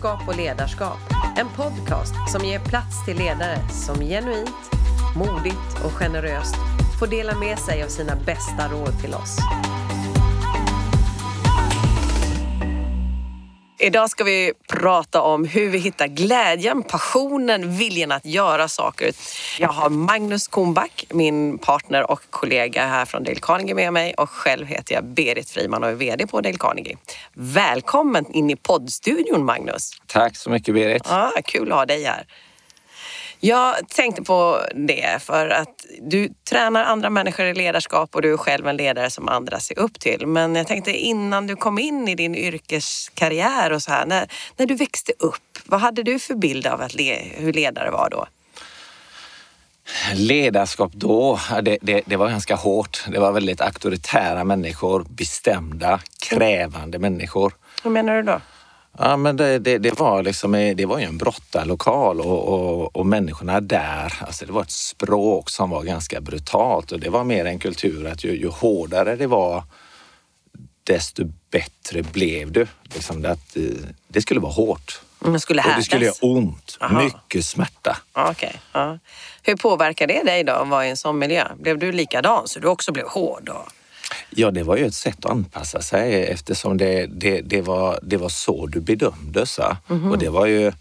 Klokskap och ledarskap. En podcast som ger plats till ledare som genuint, modigt och generöst får dela med sig av sina bästa råd till oss. Idag ska vi prata om hur vi hittar glädjen, passionen, viljan att göra saker. Jag har Magnus Komback, min partner och kollega här från Dale Carnegie med mig och själv heter jag Berit Friman och är VD på Dale Carnegie. Välkommen in i poddstudion Magnus! Tack så mycket Berit! Ja, kul att ha dig här. Jag tänkte på det för att du tränar andra människor i ledarskap och du är själv en ledare som andra ser upp till. Men jag tänkte innan du kom in i din yrkeskarriär och så här, när, när du växte upp, vad hade du för bild av att le, hur ledare var då? Ledarskap då, det, det, det, var ganska hårt. Det var väldigt auktoritära människor, bestämda, krävande människor. Hur menar du då? Ja, men det, det, det, var liksom, det var ju en brottarlokal och, och, och människorna där, alltså det var ett språk som var ganska brutalt och det var mer en kultur att ju, ju hårdare det var desto bättre blev du. Liksom det, att, det skulle vara hårt. Det skulle härdas? Och det skulle göra ont. Aha. Mycket smärta. Okay. Ja. Hur påverkar det dig då att vara i en sån miljö? Blev du likadan så du också blev hård? Och... Ja, det var ju ett sätt att anpassa sig eftersom det, det, det, var, det var så du bedömdes. Mm -hmm. Och det var ju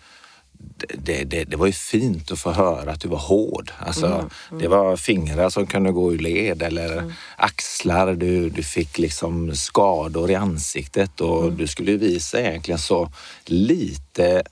det, det, det, var ju fint att få höra att du var hård. Alltså, mm, mm. Det var fingrar som kunde gå ur led eller mm. axlar. Du, du fick liksom skador i ansiktet och mm. du skulle visa egentligen så lite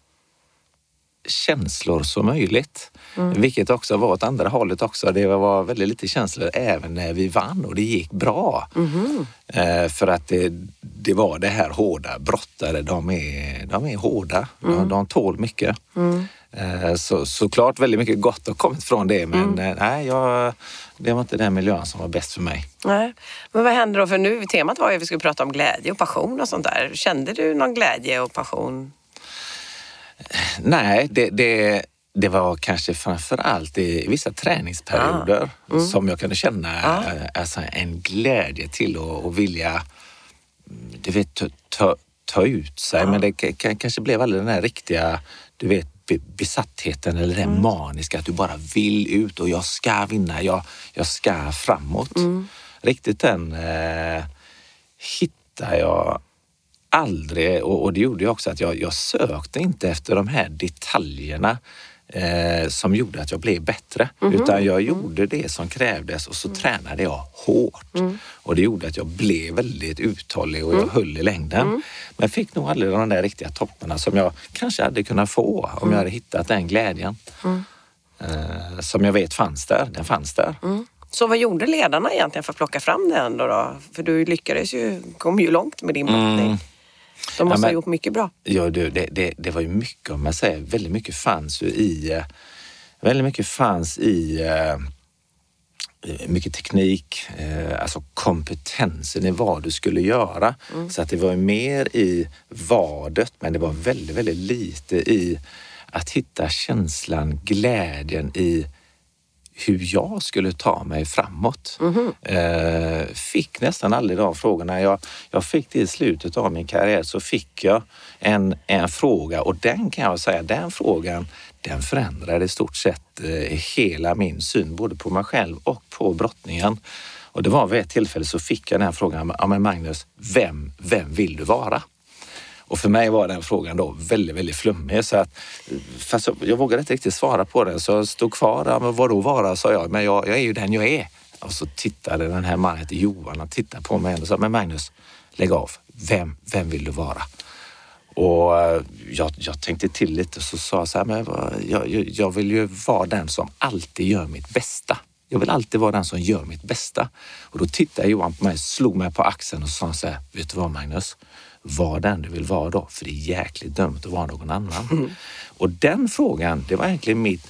känslor som möjligt. Mm. Vilket också var åt andra hållet också. Det var väldigt lite känslor även när vi vann och det gick bra. Mm. Eh, för att det, det, var det här hårda. Brottare, de är, de är hårda. Mm. De, de tål mycket. Mm. Eh, så, såklart väldigt mycket gott har kommit från det men mm. eh, nej, jag, det var inte den miljön som var bäst för mig. Nej. Men vad hände då? För nu temat var ju att vi skulle prata om glädje och passion och sånt där. Kände du någon glädje och passion Nej, det, det, det var kanske framför allt i vissa träningsperioder ah. mm. som jag kunde känna ah. alltså, en glädje till att vilja du vet, ta, ta, ta ut sig. Ah. Men det kanske blev aldrig den här riktiga du vet, besattheten eller den mm. maniska att du bara vill ut och jag ska vinna, jag, jag ska framåt. Mm. Riktigt den eh, hittar jag aldrig, och, och det gjorde ju också att jag, jag sökte inte efter de här detaljerna eh, som gjorde att jag blev bättre. Mm -hmm. Utan jag mm. gjorde det som krävdes och så mm. tränade jag hårt. Mm. Och det gjorde att jag blev väldigt uthållig och jag mm. höll i längden. Mm. Men fick nog aldrig de där riktiga topparna som jag kanske hade kunnat få om jag hade hittat den glädjen. Eh, som jag vet fanns där. Den fanns där. Så vad gjorde ledarna egentligen för att plocka fram den då? då? För du lyckades ju, kom ju långt med din brottning. De måste ja, men, ha gjort mycket bra. Ja, det, det, det var ju mycket, om man säger, väldigt mycket fanns ju i, väldigt mycket fanns i eh, mycket teknik, eh, alltså kompetensen i vad du skulle göra. Mm. Så att det var mer i vadet, men det var väldigt, väldigt lite i att hitta känslan, glädjen i hur jag skulle ta mig framåt. Mm -hmm. fick nästan aldrig de frågorna. Jag, jag fick det i slutet av min karriär så fick jag en, en fråga och den kan jag säga, den frågan den förändrade i stort sett eh, hela min syn både på mig själv och på brottningen. Och det var vid ett tillfälle så fick jag den här frågan, ja men Magnus, vem, vem vill du vara? Och för mig var den frågan då väldigt, väldigt flummig. Så att, fast jag, jag vågade inte riktigt svara på den så jag stod kvar. Ja, men vadå vara, sa jag. Men jag, jag är ju den jag är. Och så tittade den här mannen, heter Johan, han tittade på mig och sa, men Magnus, lägg av. Vem, vem vill du vara? Och eh, jag, jag tänkte till lite och så sa jag så här, men jag, jag vill ju vara den som alltid gör mitt bästa. Jag vill alltid vara den som gör mitt bästa. Och då tittade Johan på mig, slog mig på axeln och sa så här, vet du vad Magnus? Var den du vill vara då? För det är jäkligt dumt att vara någon annan. Mm. Och den frågan, det var egentligen mitt,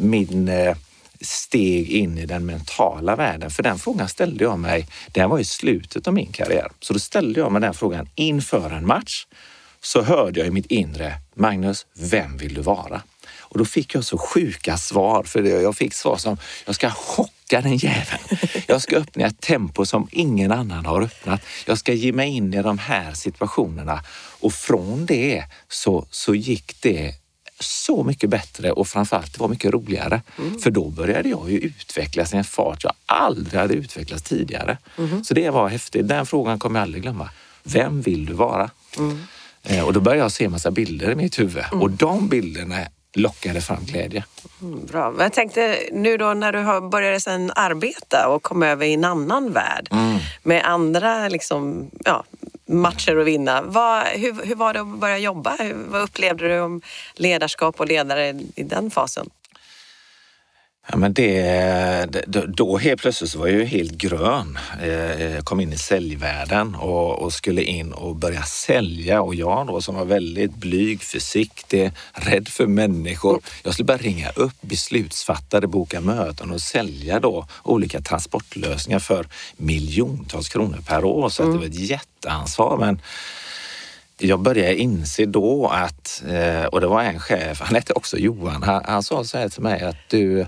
min eh, steg in i den mentala världen. För den frågan ställde jag mig, den var i slutet av min karriär. Så då ställde jag mig den frågan inför en match. Så hörde jag i mitt inre, Magnus, vem vill du vara? Och då fick jag så sjuka svar, för jag fick svar som, jag ska chocka knäcka den jäveln. Jag ska öppna ett tempo som ingen annan har öppnat. Jag ska ge mig in i de här situationerna och från det så, så gick det så mycket bättre och framförallt det var mycket roligare. Mm. För då började jag ju utvecklas i en fart jag aldrig hade utvecklats tidigare. Mm. Så det var häftigt. Den frågan kommer jag aldrig glömma. Vem vill du vara? Mm. Eh, och då började jag se massa bilder i mitt huvud mm. och de bilderna lockade fram glädje. Mm, bra. Men jag tänkte nu då när du börjat sen arbeta och kom över i en annan värld mm. med andra liksom, ja, matcher att vinna. Vad, hur, hur var det att börja jobba? Hur, vad upplevde du om ledarskap och ledare i den fasen? Ja, men det, då helt plötsligt så var jag ju helt grön. Jag eh, kom in i säljvärlden och, och, skulle in och börja sälja och jag då som var väldigt blyg, försiktig, rädd för människor. Jag skulle bara ringa upp beslutsfattare, boka möten och sälja då olika transportlösningar för miljontals kronor per år. Så mm. det var ett jätteansvar. Men jag började inse då att, eh, och det var en chef, han hette också Johan, han, han sa så här till mig att du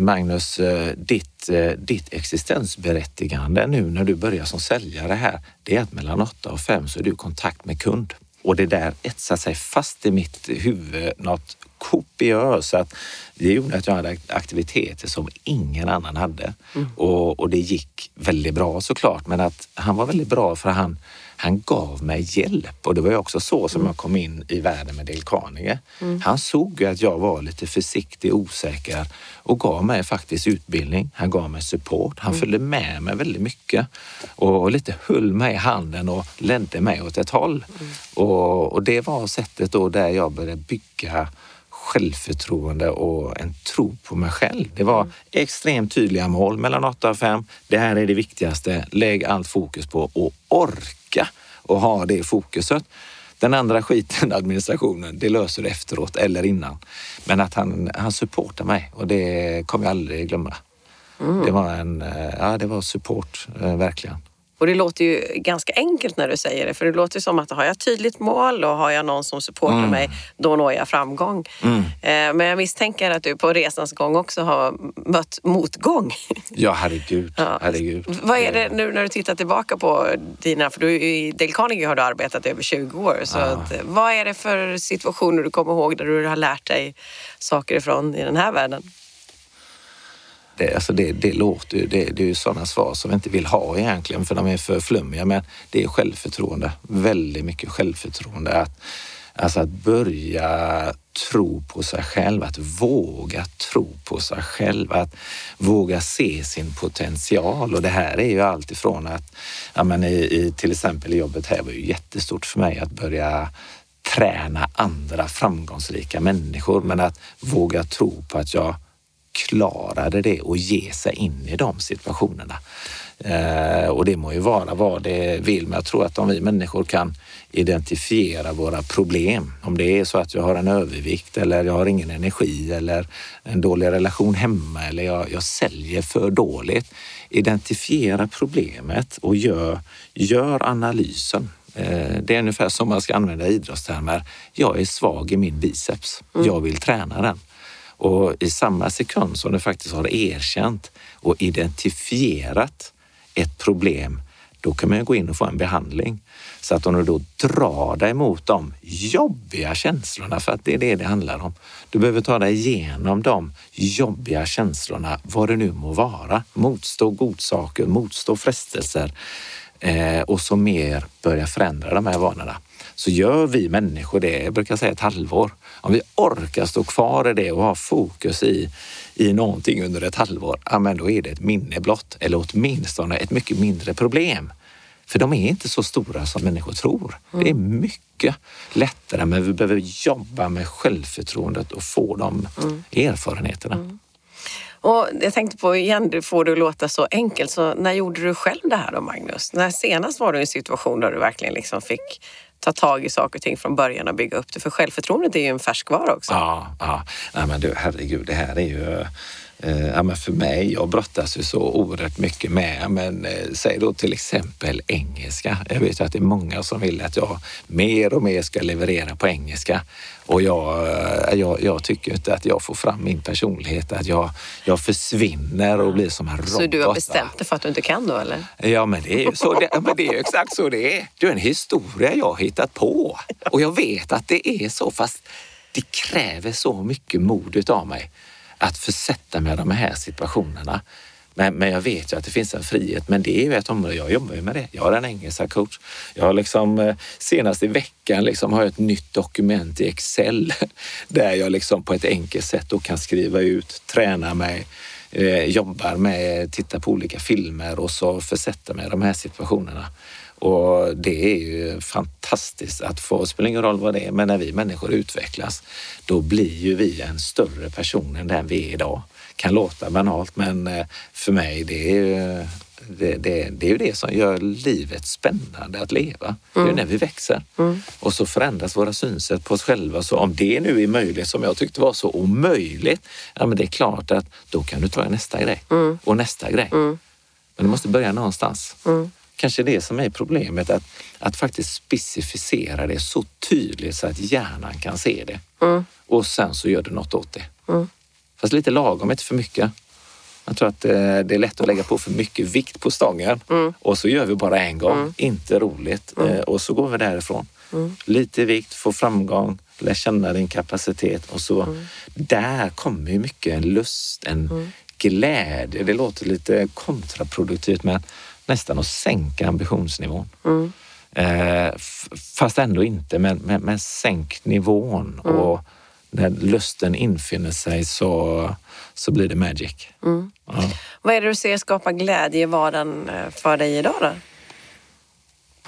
Magnus, eh, ditt, eh, ditt existensberättigande nu när du börjar som säljare här, det är att mellan 8 och 5 så är du i kontakt med kund. Och det där etsar sig fast i mitt huvud något kopiöst. Att det gjorde att jag hade aktiviteter som ingen annan hade. Mm. Och, och det gick väldigt bra såklart, men att han var väldigt bra för han han gav mig hjälp och det var ju också så som jag kom in i världen med Dale Carnegie. Mm. Han såg att jag var lite försiktig, osäker och gav mig faktiskt utbildning. Han gav mig support. Han mm. följde med mig väldigt mycket och lite höll mig i handen och ledde mig åt ett håll. Mm. Och, och det var sättet då där jag började bygga självförtroende och en tro på mig själv. Det var extremt tydliga mål mellan 8 och 5. Det här är det viktigaste. Lägg allt fokus på och orka och ha det fokuset. Den andra skiten, administrationen, det löser du efteråt eller innan. Men att han, han supportar mig och det kommer jag aldrig glömma. Mm. Det var en, ja det var support, eh, verkligen. Och det låter ju ganska enkelt när du säger det, för det låter som att har jag ett tydligt mål och har jag någon som supportar mm. mig, då når jag framgång. Mm. Eh, men jag misstänker att du på resans gång också har mött motgång. Ja, herregud. Ja. herregud. Vad är det nu när du tittar tillbaka på dina, för du i Dale Carnegie har du arbetat över 20 år, så ja. att, vad är det för situationer du kommer ihåg där du har lärt dig saker ifrån i den här världen? Det, alltså det, det låter ju, det, det är ju sådana svar som vi inte vill ha egentligen för de är för flummiga. Men det är självförtroende, väldigt mycket självförtroende. Att, alltså att börja tro på sig själv, att våga tro på sig själv, att våga se sin potential. Och det här är ju allt ifrån att, ja men i, i till exempel jobbet här var ju jättestort för mig att börja träna andra framgångsrika människor, men att våga tro på att jag klarade det och ge sig in i de situationerna. Eh, och det må ju vara vad det vill, men jag tror att om vi människor kan identifiera våra problem, om det är så att jag har en övervikt eller jag har ingen energi eller en dålig relation hemma eller jag, jag säljer för dåligt. Identifiera problemet och gör, gör analysen. Eh, det är ungefär som man ska använda idrottstermer. Jag är svag i min biceps. Mm. Jag vill träna den. Och i samma sekund som du faktiskt har erkänt och identifierat ett problem, då kan man gå in och få en behandling. Så att om du då drar dig mot de jobbiga känslorna, för att det är det det handlar om. Du behöver ta dig igenom de jobbiga känslorna, vad det nu må vara. Motstå godsaker, motstå frestelser eh, och så mer börja förändra de här vanorna så gör vi människor det, jag brukar säga ett halvår. Om vi orkar stå kvar i det och ha fokus i, i någonting under ett halvår, ja, men då är det ett minne blott eller åtminstone ett mycket mindre problem. För de är inte så stora som människor tror. Mm. Det är mycket lättare, men vi behöver jobba med självförtroendet och få de mm. erfarenheterna. Mm. Och jag tänkte på igen, du får det att låta så enkelt. Så när gjorde du själv det här då, Magnus? När senast var du i en situation där du verkligen liksom fick ta tag i saker och ting från början och bygga upp det. För självförtroendet är ju en färskvara också. Ja, ja. Nej, men du, herregud, det här är ju ja, men för mig, jag brottas ju så oerhört mycket med, men eh, säg då till exempel engelska. Jag vet ju att det är många som vill att jag mer och mer ska leverera på engelska. Och jag, eh, jag, jag tycker inte att jag får fram min personlighet, att jag, jag försvinner och blir som en robot. Så du har bestämt dig för att du inte kan då eller? Ja, men det är ju så det, men det är exakt så det är. Det är en historia jag har hittat på och jag vet att det är så, fast det kräver så mycket mod av mig att försätta mig i de här situationerna. Men, men jag vet ju att det finns en frihet, men det är ju ett område, jag jobbar ju med det. Jag har en engelska coach. Jag har liksom, eh, senast i veckan liksom har jag ett nytt dokument i Excel där jag liksom på ett enkelt sätt då kan skriva ut, träna mig, eh, jobbar med, titta på olika filmer och så försätta mig i de här situationerna. Och det är ju fantastiskt att få, spelar ingen roll vad det är, men när vi människor utvecklas, då blir ju vi en större person än den vi är idag. Kan låta banalt, men eh, för mig det är ju det, det, det, är ju det som gör livet spännande att leva. Mm. Det är mm. när vi växer. Mm. Och så förändras våra synsätt på oss själva. Så om det nu är möjligt, som jag tyckte var så omöjligt, ja men det är klart att då kan du ta nästa grej mm. och nästa grej. Mm. Men du måste börja någonstans. Kanske det som är problemet, att, att faktiskt specificera det så tydligt så att hjärnan kan se det. Mm. Och sen så gör du något åt det. Mm. Fast lite lagom, inte för mycket. Jag tror att eh, det är lätt att lägga på för mycket vikt på stången mm. och så gör vi bara en gång. Mm. Inte roligt. Mm. Eh, och så går vi därifrån. Mm. Lite vikt, få framgång, lär känna din kapacitet och så. Där kommer ju mycket en lust, en glädje. Det låter lite kontraproduktivt men nästan att sänka ambitionsnivån. Mm. Eh, fast ändå inte, men, men, men sänk nivån mm. och när lusten infinner sig så, så blir det magic. Mm. Ja. Vad är det du ser skapa glädje i vardagen eh, för dig idag då?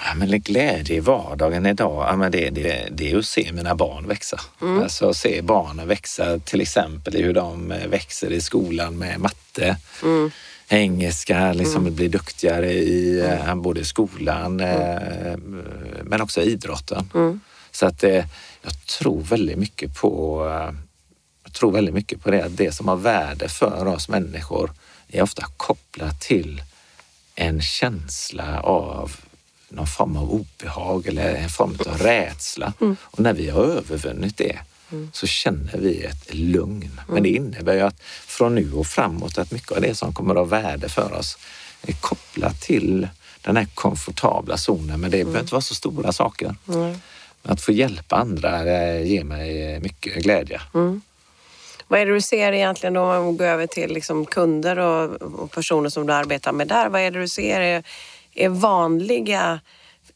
Ja, men glädje i vardagen idag, ja, men det, det, det är att se mina barn växa. Mm. Alltså se barnen växa till exempel i hur de eh, växer i skolan med matte. Mm engelska, liksom mm. bli duktigare i mm. Eh, både skolan mm. Eh, men också idrotten. Mm. Så att eh, jag tror väldigt mycket på jag tror väldigt mycket på det att det som har värde för oss människor är ofta kopplat till en känsla av någon form av obehag eller en form av rädsla. Mm. Och när vi har övervunnit det mm. så känner vi ett lugn. Mm. Men det innebär ju att från nu och framåt att mycket av det som kommer att ha värde för oss är kopplat till den här komfortabla zonen. Men det mm. behöver inte vara så stora saker. Att få hjälpa andra ger mig mycket glädje. Mm. Vad är det du ser egentligen om man går över till liksom kunder och, och, personer som du arbetar med där? Vad är det du ser är, är vanliga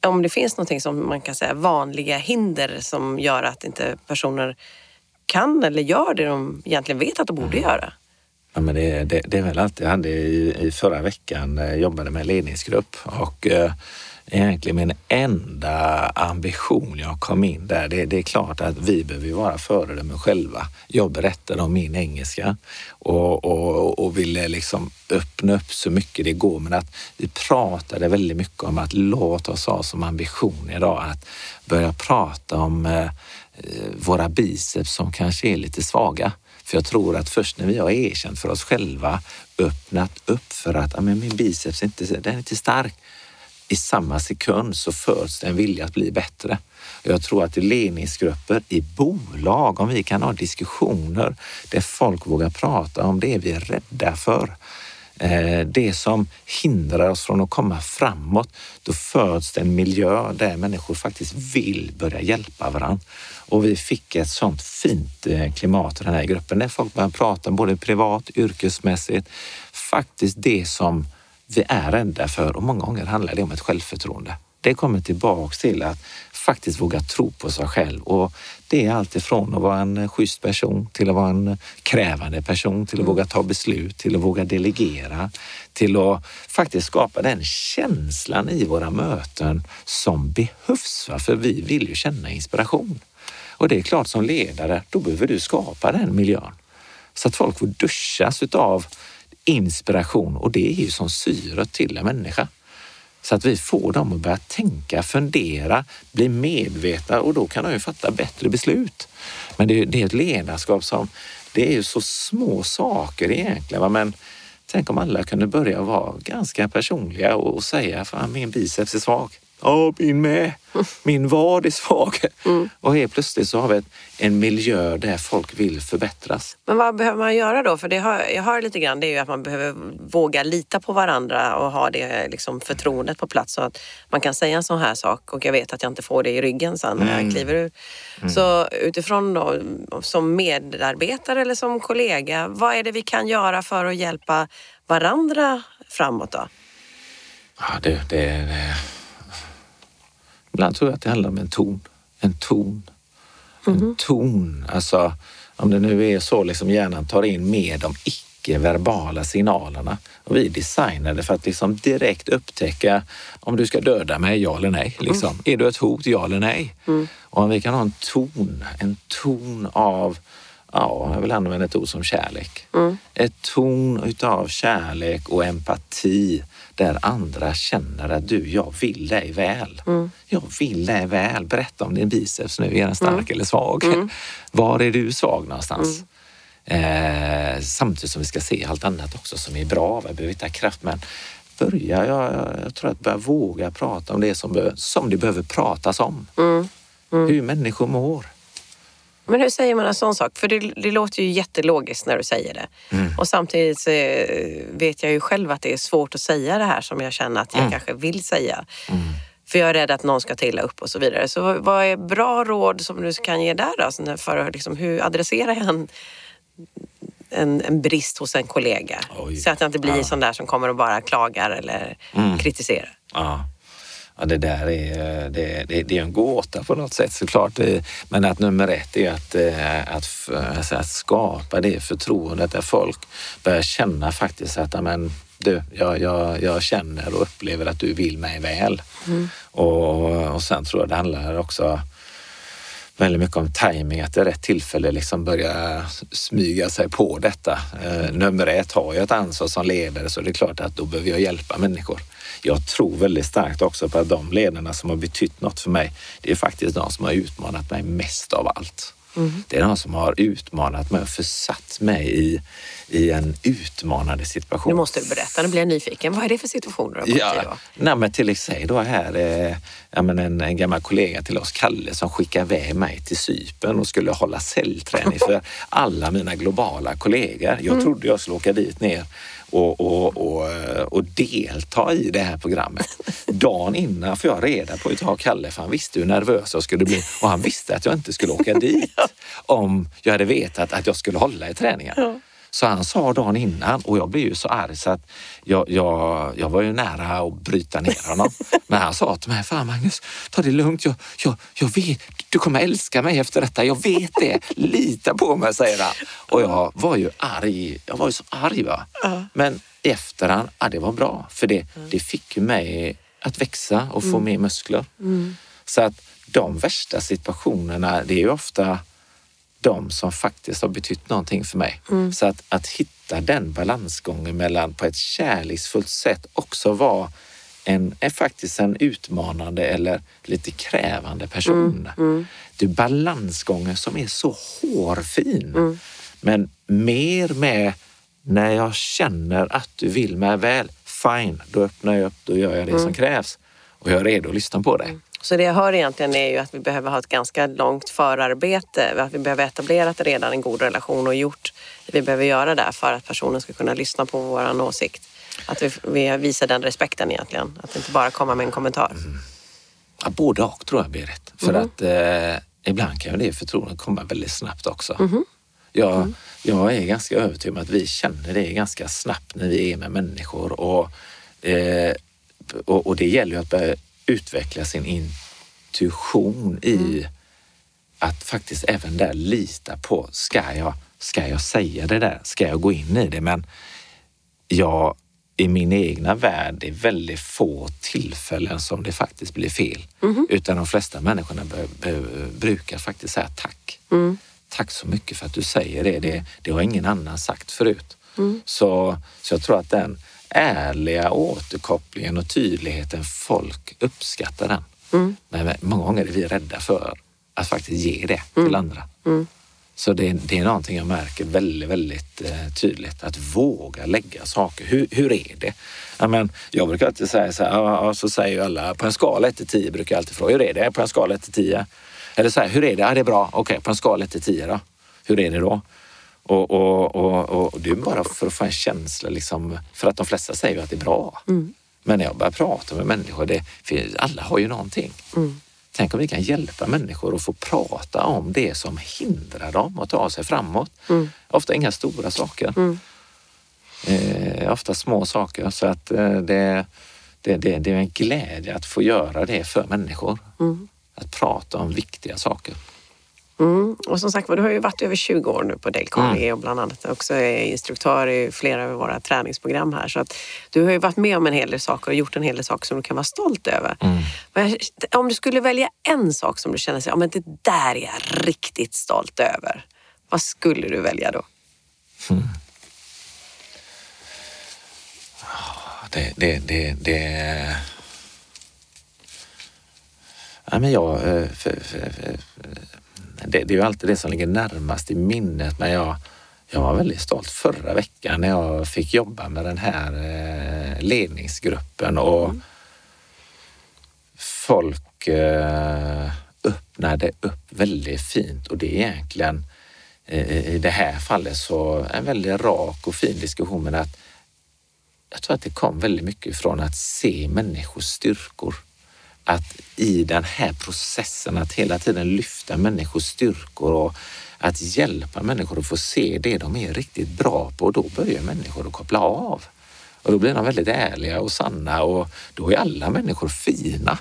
om det finns någonting som man kan säga vanliga hinder som gör att inte personer kan eller gör det de egentligen vet att de borde göra? Ja, men det, det, det är väl allt. Jag hade i, i förra veckan eh, jobbade med en ledningsgrupp och eh, egentligen min enda ambition jag kom in där. Det, det är klart att vi behöver vara föredömen själva. Jag berättade om min engelska och, och, och ville liksom öppna upp så mycket det går. Men att vi pratade väldigt mycket om att låta oss ha som ambition idag att börja prata om eh, våra biceps som kanske är lite svaga. För jag tror att först när vi har erkänt för oss själva, öppnat upp för att ah, men min biceps är inte, den är inte stark, i samma sekund så föds det en vilja att bli bättre. Jag tror att i ledningsgrupper, i bolag, om vi kan ha diskussioner där folk vågar prata om det vi är rädda för, eh, det som hindrar oss från att komma framåt, då föds det en miljö där människor faktiskt vill börja hjälpa varandra. Och vi fick ett sånt fint eh, klimat i den här gruppen där folk började prata både privat, yrkesmässigt, faktiskt det som vi är rädda för och många gånger handlar det om ett självförtroende. Det kommer tillbaks till att faktiskt våga tro på sig själv och det är alltifrån att vara en schysst person till att vara en krävande person, till att mm. våga ta beslut, till att våga delegera, till att faktiskt skapa den känslan i våra möten som behövs. För vi vill ju känna inspiration. Och det är klart som ledare, då behöver du skapa den miljön så att folk får duschas utav inspiration och det är ju som syret till en människa. Så att vi får dem att börja tänka, fundera, bli medvetna och då kan de ju fatta bättre beslut. Men det är, det är ett ledarskap som det är ju så små saker egentligen. Va? Men tänk om alla kunde börja vara ganska personliga och, och säga, fan min biceps är svag. Ja, min med. Min vad är svag. Mm. Och helt plötsligt så har vi ett, en miljö där folk vill förbättras. Men vad behöver man göra då? För det har, jag har lite grann, det är ju att man behöver våga lita på varandra och ha det liksom förtroendet på plats så att man kan säga en sån här sak och jag vet att jag inte får det i ryggen sen när jag mm. kliver ur. Mm. Så utifrån då, som medarbetare eller som kollega, vad är det vi kan göra för att hjälpa varandra framåt då? Ja, det, det, det Ibland tror jag att det handlar om en ton. En ton. En mm. ton. Alltså, om det nu är så liksom hjärnan tar in mer de icke-verbala signalerna. Och vi är designade för att liksom direkt upptäcka om du ska döda mig, ja eller nej. Liksom. Mm. Är du ett hot, ja eller nej? Mm. Och om vi kan ha en ton, en ton av ja, jag vill använda ett ord som kärlek. Mm. Ett ton utav kärlek och empati där andra känner att du, jag vill dig väl. Mm. Jag vill dig väl. Berätta om din biceps nu. Är den stark mm. eller svag? Mm. Var är du svag någonstans? Mm. Eh, samtidigt som vi ska se allt annat också som är bra. Vi behöver hitta kraft, men börja, jag, jag tror att börja våga prata om det som, som det behöver pratas om. Mm. Mm. Hur människor mår. Men hur säger man en sån sak? För det, det låter ju jättelogiskt när du säger det. Mm. Och samtidigt så eh, vet jag ju själv att det är svårt att säga det här som jag känner att jag mm. kanske vill säga. Mm. För jag är rädd att någon ska ta illa upp och så vidare. Så vad är bra råd som du kan ge där då? För liksom, hur adresserar jag en, en, en brist hos en kollega? Oj. Så att jag inte blir ja. sån där som kommer och bara klagar eller mm. kritiserar. Ja. Ja, det där är, det, det, det är en gåta på något sätt såklart. Men att nummer ett är att, eh, att, alltså att skapa det förtroendet där folk börjar känna faktiskt att amen, du, jag, jag, jag känner och upplever att du vill mig väl. Mm. Och, och sen tror jag det handlar också väldigt mycket om timing, att det är rätt tillfälle liksom börja smyga sig på detta. Eh, nummer ett har jag ett ansvar som ledare så det är klart att då behöver jag hjälpa människor jag tror väldigt starkt också på att de ledarna som har betytt något för mig, det är faktiskt de som har utmanat mig mest av allt. Mm. Det är de som har utmanat mig och försatt mig i, i en utmanande situation. Nu måste du berätta, nu blir jag nyfiken. Vad är det för situationer du har ja, nej, men Till exempel då här, eh, ja, men en, en gammal kollega till oss, Kalle, som skickade iväg mig till Sypen och skulle hålla säljträning för alla mina globala kollegor. Jag mm. trodde jag skulle åka dit ner och, och, och, och, delta i det här programmet. Dagen innan får jag reda på av Kalle, för han visste hur nervös jag skulle bli och han visste att jag inte skulle åka dit om jag hade vetat att jag skulle hålla i träningen. Så han sa dagen innan och jag blev ju så arg så att jag, jag, jag var ju nära att bryta ner honom. Men han sa till mig, fan Magnus, ta det lugnt. Jag, jag, jag vet, du kommer älska mig efter detta. Jag vet det. Lita på mig, säger han. Och jag var ju arg. Jag var ju så arg. Va? Men efterhand, ja, det var bra. För det, det fick mig att växa och få mm. mer muskler. Mm. Så att de värsta situationerna, det är ju ofta de som faktiskt har betytt någonting för mig. Mm. Så att, att hitta den balansgången mellan på ett kärleksfullt sätt också vara en, är faktiskt en utmanande eller lite krävande person. Mm. Mm. Det är balansgången som är så hårfin. Mm. Men mer med när jag känner att du vill mig väl, fine, då öppnar jag upp, då gör jag det som mm. krävs och jag är redo att lyssna på dig. Så det jag hör egentligen är ju att vi behöver ha ett ganska långt förarbete. Att vi behöver etablerat redan en god relation och gjort det vi behöver göra där för att personen ska kunna lyssna på vår åsikt. Att vi, vi visar den respekten egentligen. Att inte bara komma med en kommentar. Mm. Ja, både och tror jag rätt. För mm. att eh, ibland kan det förtroendet komma väldigt snabbt också. Mm. Jag, mm. jag är ganska övertygad om att vi känner det ganska snabbt när vi är med människor. Och, eh, och, och, det gäller ju att börja utveckla sin intuition i mm. att faktiskt även där lita på, ska jag, ska jag säga det där? Ska jag gå in i det? Men jag, i min egna värld, det är väldigt få tillfällen som det faktiskt blir fel. Mm. Utan de flesta människorna brukar faktiskt säga tack. Mm. Tack så mycket för att du säger det. Det, det har ingen annan sagt förut. Mm. Så, så jag tror att den ärliga återkopplingen och tydligheten, folk uppskattar den. Mm. Men många gånger är vi rädda för att faktiskt ge det till mm. andra. Mm. Så det, det är någonting jag märker väldigt, väldigt eh, tydligt. Att våga lägga saker. Hur, hur är det? Ja, men jag brukar alltid säga så här, ja, så säger ju alla, på en skala 1 till 10 brukar jag alltid fråga, hur är det på en skala 1 till 10? Eller så här, hur är det? Ja, det är bra. Okej, okay, på en skala 1 till 10 då? Hur är det då? Och, och, och, och, det är bara för att få en känsla, liksom, för att de flesta säger ju att det är bra. Mm. Men när jag börjar prata med människor, det, alla har ju någonting. Mm. Tänk om vi kan hjälpa människor att få prata om det som hindrar dem att ta sig framåt. Mm. Ofta inga stora saker. Mm. Eh, ofta små saker. Så att eh, det, det, det, det, är en glädje att få göra det för människor. Mm. Att prata om viktiga saker. Mm. Och som sagt du har ju varit över 20 år nu på Dale Carnegie mm. och bland annat också är instruktör i flera av våra träningsprogram här. Så att du har ju varit med om en hel del saker och gjort en hel del saker som du kan vara stolt över. Mm. Men om du skulle välja en sak som du känner sig, ja men det där är jag riktigt stolt över. Vad skulle du välja då? Mm. Det, det, det, det... Ja, men jag... För, för, för, det, det är ju alltid det som ligger närmast i minnet. Men jag, jag var väldigt stolt förra veckan när jag fick jobba med den här eh, ledningsgruppen och mm. folk eh, öppnade upp väldigt fint och det är egentligen eh, i det här fallet så en väldigt rak och fin diskussion men att jag tror att det kom väldigt mycket från att se människors styrkor att i den här processen att hela tiden lyfta människors styrkor och att hjälpa människor att få se det de är riktigt bra på. Då börjar människor att koppla av. Och då blir de väldigt ärliga och sanna och då är alla människor fina.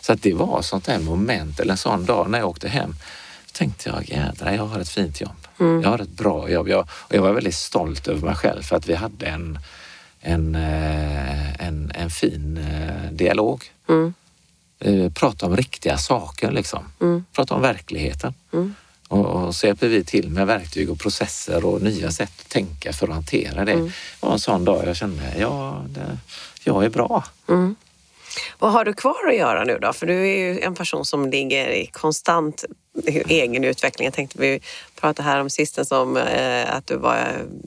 Så att det var sånt där moment eller en sån dag när jag åkte hem. Tänkte jag, jädrar, jag har ett fint jobb. Mm. Jag har ett bra jobb. Jag, och jag var väldigt stolt över mig själv för att vi hade en, en, eh, en, en fin eh, dialog. Mm eh, prata om riktiga saker, liksom. Mm. prata om verkligheten. Mm. Och, och så hjälper vi till med verktyg och processer och nya sätt att tänka för att hantera det. Mm. Det var en sån dag jag kände, ja, det, jag är bra. Mm. Vad har du kvar att göra nu då? För du är ju en person som ligger i konstant egen utveckling. Jag tänkte vi pratade här om sistens om eh, att du, var,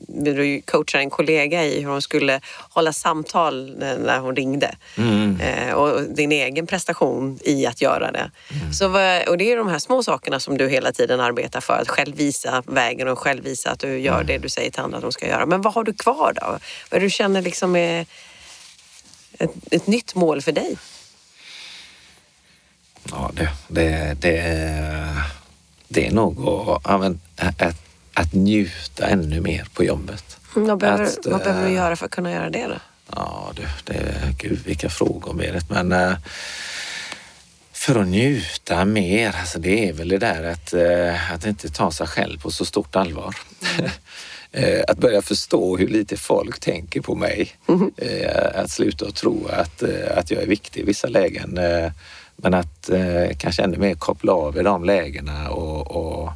du coachade en kollega i hur hon skulle hålla samtal när hon ringde. Mm. Eh, och din egen prestation i att göra det. Mm. Så, och det är de här små sakerna som du hela tiden arbetar för. Att själv visa vägen och själv visa att du gör mm. det du säger till andra att de ska göra. Men vad har du kvar då? Vad du känner liksom är ett, ett nytt mål för dig? Ja, det, det, det, det är nog att, att, att njuta ännu mer på jobbet. Mm, vad behöver, att, vad behöver du göra för att kunna göra det då? Ja, du, det, gud vilka frågor Berit. Men äh, för att njuta mer, alltså det är väl det där att, äh, att inte ta sig själv på så stort allvar. Mm. Eh, att börja förstå hur lite folk tänker på mig. Mm. Att sluta att tro att, eh, att jag är viktig i vissa lägen. Men att kanske ännu mer koppla av i de lägena och, och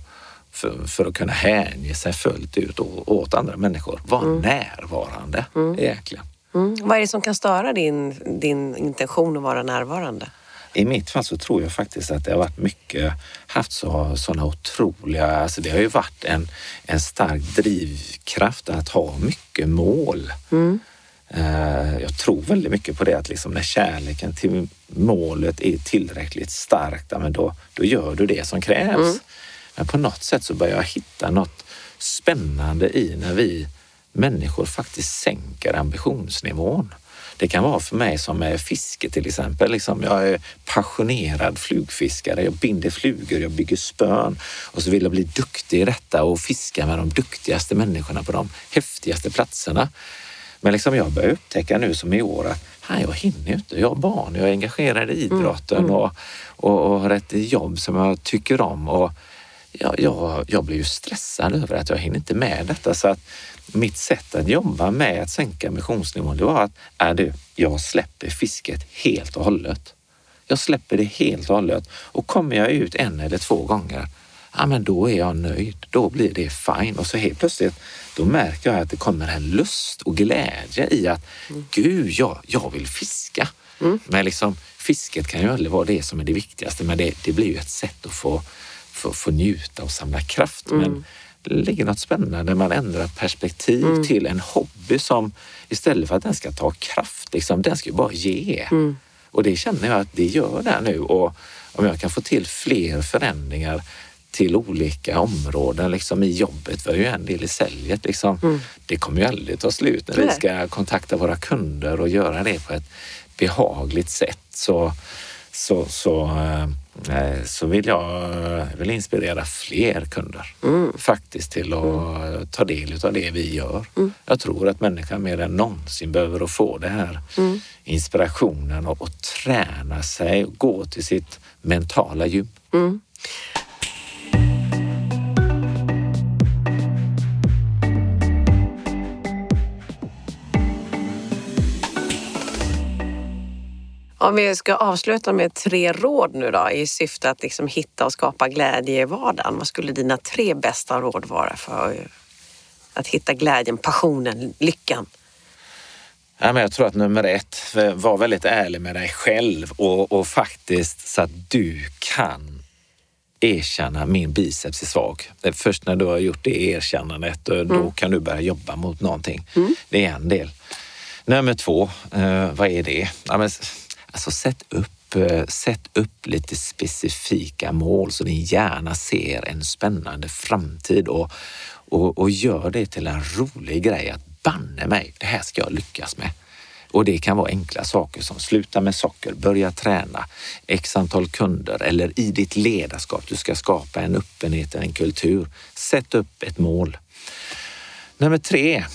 för, för, att kunna hänge sig fullt ut åt andra människor. Vara mm. närvarande mm. egentligen. Mm. Vad är det som kan störa din, din intention att vara närvarande? I mitt fall så tror jag faktiskt att det har varit mycket, haft så, sådana otroliga, alltså det har ju varit en, en stark drivkraft att ha mycket mål. Mm. Uh, jag tror väldigt mycket på det att liksom när kärleken till målet är tillräckligt starkt, men då, då gör du det som krävs. Mm. Men på något sätt så börjar jag hitta något spännande i när vi människor faktiskt sänker ambitionsnivån. Det kan vara för mig som med fiske till exempel. Liksom, jag är passionerad flugfiskare. Jag binder flugor, jag bygger spön och så vill jag bli duktig i detta och fiska med de duktigaste människorna på de häftigaste platserna. Men liksom jag börjar upptäcka nu som i år att här, jag hinner inte. Jag har barn, jag är engagerad i idrotten mm, mm. Och, och, och har ett jobb som jag tycker om. Och jag, jag, jag blir ju stressad över att jag hinner inte med detta. Så att mitt sätt att jobba med att sänka emissionsnivån, det var att är du, jag släpper fisket helt och hållet. Jag släpper det helt och hållet och kommer jag ut en eller två gånger, ja men då är jag nöjd. Då blir det fine och så helt plötsligt då märker jag att det kommer en lust och glädje i att mm. gud, jag, jag vill fiska. Mm. Men liksom fisket kan ju aldrig vara det som är det viktigaste, men det, det blir ju ett sätt att få få, få njuta och samla kraft. Men det ligger något spännande när man ändrar perspektiv till en hobby som istället för att den ska ta kraft, liksom, den ska ju bara ge. Och det känner jag att det gör det nu. Och om jag kan få till fler förändringar till olika områden liksom i jobbet. Vi har ju en del i säljet. Liksom. Det kommer ju aldrig ta slut när vi Nej. ska kontakta våra kunder och göra det på ett behagligt sätt. Så, så, så, eh, så vill jag eh, vill inspirera fler kunder faktiskt till att ta del av det vi gör. Jag tror att människan mer än någonsin behöver att få det här inspirationen och, och träna sig och gå till sitt mentala gym. Om vi ska avsluta med tre råd nu då i syfte att liksom hitta och skapa glädje i vardagen. Vad skulle dina tre bästa råd vara för att hitta glädjen, passionen, lyckan? Ja, men jag tror att nummer ett, var väldigt ärlig med dig själv och, och faktiskt så att du kan erkänna min biceps är svag. Först när du har gjort det erkännandet, då, då kan du börja jobba mot någonting. Det är en del. Nummer två, eh, vad är det? Ja, men, alltså, sätt, upp, eh, sätt upp lite specifika mål så din hjärna ser en spännande framtid och, och, och gör det till en rolig grej att banne mig, det här ska jag lyckas med. Och det kan vara enkla saker som sluta med socker, börja träna, x antal kunder eller i ditt ledarskap. Du ska skapa en öppenhet, en kultur. Sätt upp ett mål. Nummer tre,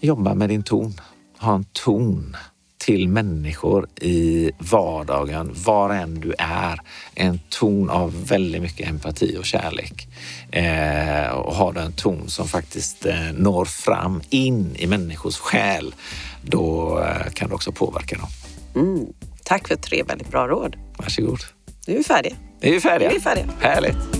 jobba med din ton. Ha en ton till människor i vardagen, var än du är. En ton av väldigt mycket empati och kärlek. Eh, och har du en ton som faktiskt eh, når fram in i människors själ, då eh, kan du också påverka dem. Mm. Tack för tre väldigt bra råd. Varsågod. Nu är vi färdiga. Nu är vi färdiga. Nu är vi färdiga. Härligt.